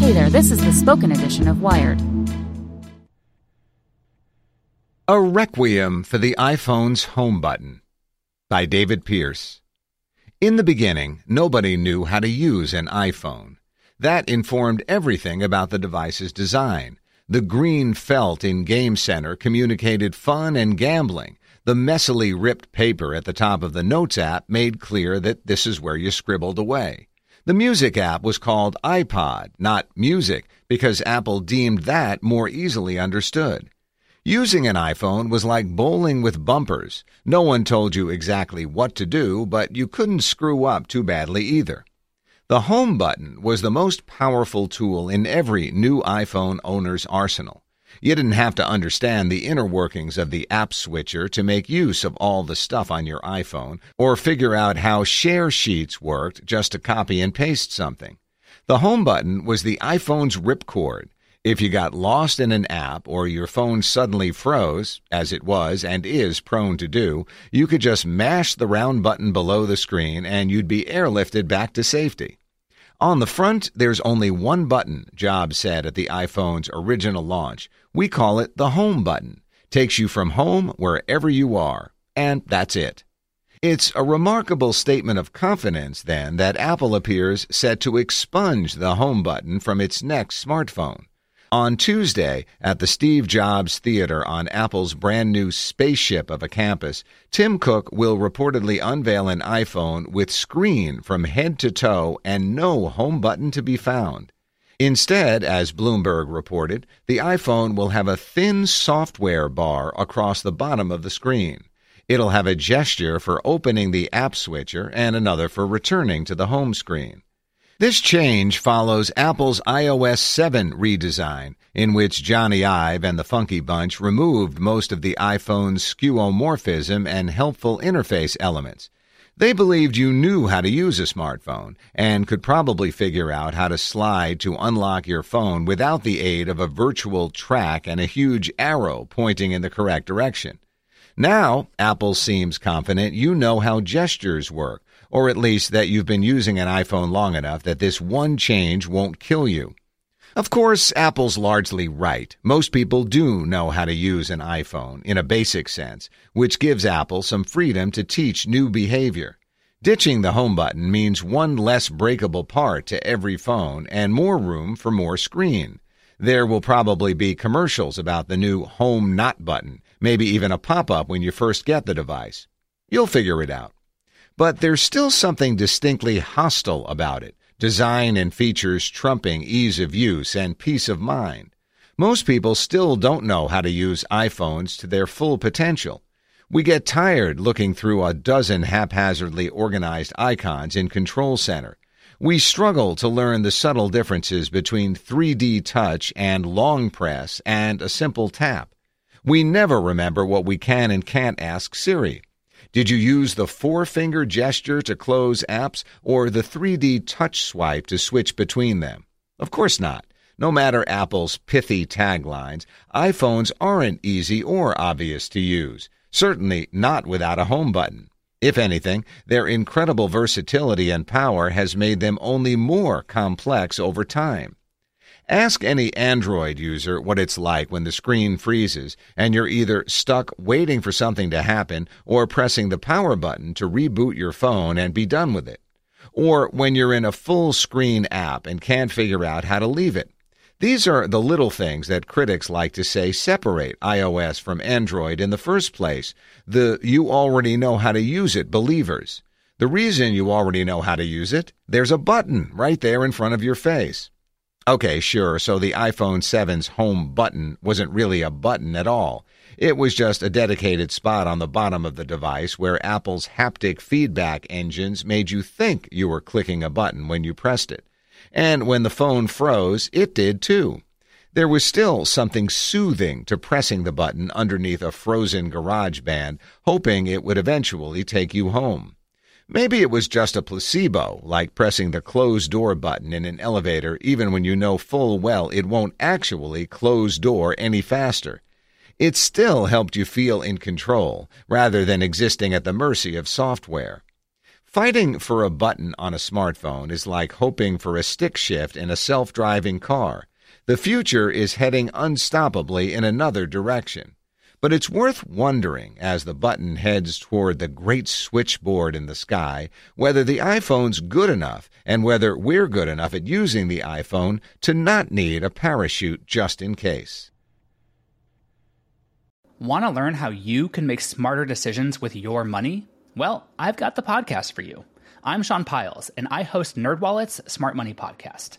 Hey there, this is the spoken edition of Wired. A Requiem for the iPhone's Home Button by David Pierce. In the beginning, nobody knew how to use an iPhone. That informed everything about the device's design. The green felt in Game Center communicated fun and gambling. The messily ripped paper at the top of the Notes app made clear that this is where you scribbled away. The music app was called iPod, not music, because Apple deemed that more easily understood. Using an iPhone was like bowling with bumpers. No one told you exactly what to do, but you couldn't screw up too badly either. The home button was the most powerful tool in every new iPhone owner's arsenal. You didn't have to understand the inner workings of the app switcher to make use of all the stuff on your iPhone, or figure out how share sheets worked just to copy and paste something. The home button was the iPhone's ripcord. If you got lost in an app or your phone suddenly froze, as it was and is prone to do, you could just mash the round button below the screen and you'd be airlifted back to safety. On the front, there's only one button, Jobs said at the iPhone's original launch. We call it the Home button. Takes you from home wherever you are. And that's it. It's a remarkable statement of confidence, then, that Apple appears set to expunge the Home button from its next smartphone. On Tuesday, at the Steve Jobs Theater on Apple's brand new spaceship of a campus, Tim Cook will reportedly unveil an iPhone with screen from head to toe and no home button to be found. Instead, as Bloomberg reported, the iPhone will have a thin software bar across the bottom of the screen. It'll have a gesture for opening the app switcher and another for returning to the home screen. This change follows Apple's iOS 7 redesign, in which Jony Ive and the Funky Bunch removed most of the iPhone's skeuomorphism and helpful interface elements. They believed you knew how to use a smartphone and could probably figure out how to slide to unlock your phone without the aid of a virtual track and a huge arrow pointing in the correct direction. Now, Apple seems confident you know how gestures work or at least that you've been using an iPhone long enough that this one change won't kill you. Of course, Apple's largely right. Most people do know how to use an iPhone in a basic sense, which gives Apple some freedom to teach new behavior. Ditching the home button means one less breakable part to every phone and more room for more screen. There will probably be commercials about the new home not button, maybe even a pop up when you first get the device. You'll figure it out. But there's still something distinctly hostile about it design and features trumping ease of use and peace of mind. Most people still don't know how to use iPhones to their full potential. We get tired looking through a dozen haphazardly organized icons in Control Center. We struggle to learn the subtle differences between 3D touch and long press and a simple tap. We never remember what we can and can't ask Siri. Did you use the four finger gesture to close apps or the 3D touch swipe to switch between them? Of course not. No matter Apple's pithy taglines, iPhones aren't easy or obvious to use. Certainly not without a home button. If anything, their incredible versatility and power has made them only more complex over time. Ask any Android user what it's like when the screen freezes and you're either stuck waiting for something to happen or pressing the power button to reboot your phone and be done with it. Or when you're in a full screen app and can't figure out how to leave it. These are the little things that critics like to say separate iOS from Android in the first place. The you already know how to use it believers. The reason you already know how to use it, there's a button right there in front of your face. Okay, sure, so the iPhone 7's home button wasn't really a button at all. It was just a dedicated spot on the bottom of the device where Apple's haptic feedback engines made you think you were clicking a button when you pressed it. And when the phone froze, it did too. There was still something soothing to pressing the button underneath a frozen GarageBand, hoping it would eventually take you home. Maybe it was just a placebo, like pressing the close door button in an elevator even when you know full well it won't actually close door any faster. It still helped you feel in control, rather than existing at the mercy of software. Fighting for a button on a smartphone is like hoping for a stick shift in a self driving car. The future is heading unstoppably in another direction. But it's worth wondering, as the button heads toward the great switchboard in the sky, whether the iPhone's good enough and whether we're good enough at using the iPhone to not need a parachute just in case. Want to learn how you can make smarter decisions with your money? Well, I've got the podcast for you. I'm Sean Pyles, and I host NerdWallet's Smart Money Podcast.